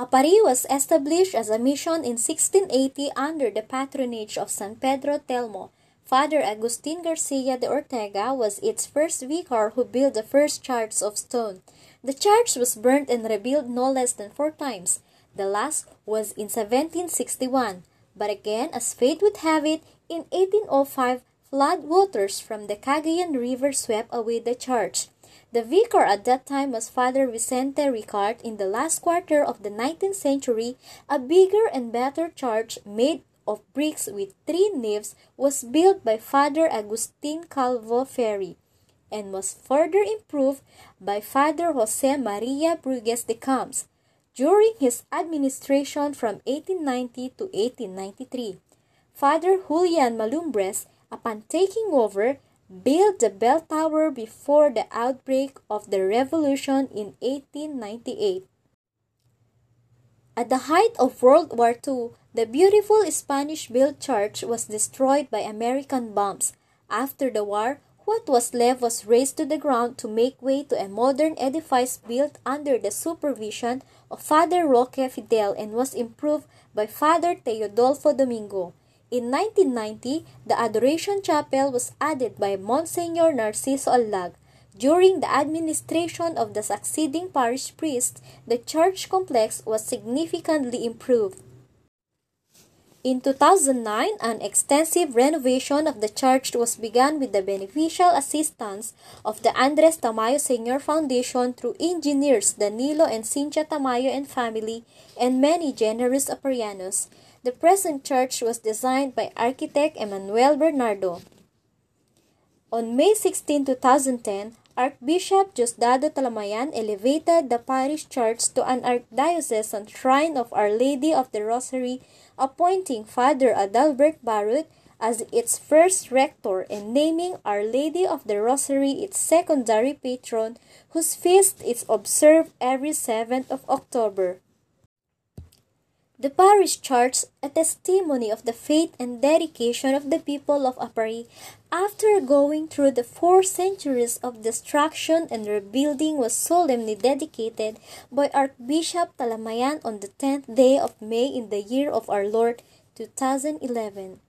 Aparri was established as a mission in 1680 under the patronage of San Pedro Telmo. Father Agustin Garcia de Ortega was its first vicar who built the first church of stone. The church was burnt and rebuilt no less than four times. The last was in 1761. But again, as fate would have it, in 1805, flood waters from the Cagayan River swept away the church. The vicar at that time was Father Vicente Ricard. In the last quarter of the 19th century, a bigger and better church made of bricks with three naves was built by Father Agustin Calvo Ferri and was further improved by Father Jose Maria Bruges de Camps during his administration from 1890 to 1893. Father Julian Malumbres, upon taking over, built the bell tower before the outbreak of the revolution in 1898. At the height of World War II, the beautiful Spanish built church was destroyed by American bombs. After the war, what was left was razed to the ground to make way to a modern edifice built under the supervision of Father Roque Fidel and was improved by Father Teodolfo Domingo. In 1990, the Adoration Chapel was added by Monsignor Narciso Allag. During the administration of the succeeding parish priest, the church complex was significantly improved. In 2009, an extensive renovation of the church was begun with the beneficial assistance of the Andres Tamayo Sr. Foundation through engineers Danilo and Cynthia Tamayo and family and many generous Aparrianos. The present church was designed by architect Emmanuel Bernardo. On May 16, 2010, Archbishop Diosdado Talamayan elevated the parish church to an archdiocesan shrine of Our Lady of the Rosary, appointing Father Adalbert Barut as its first rector and naming Our Lady of the Rosary its secondary patron, whose feast is observed every 7th of October. The parish church, a testimony of the faith and dedication of the people of Aparri, after going through the four centuries of destruction and rebuilding, was solemnly dedicated by Archbishop Talamayan on the 10th day of May in the year of our Lord 2011.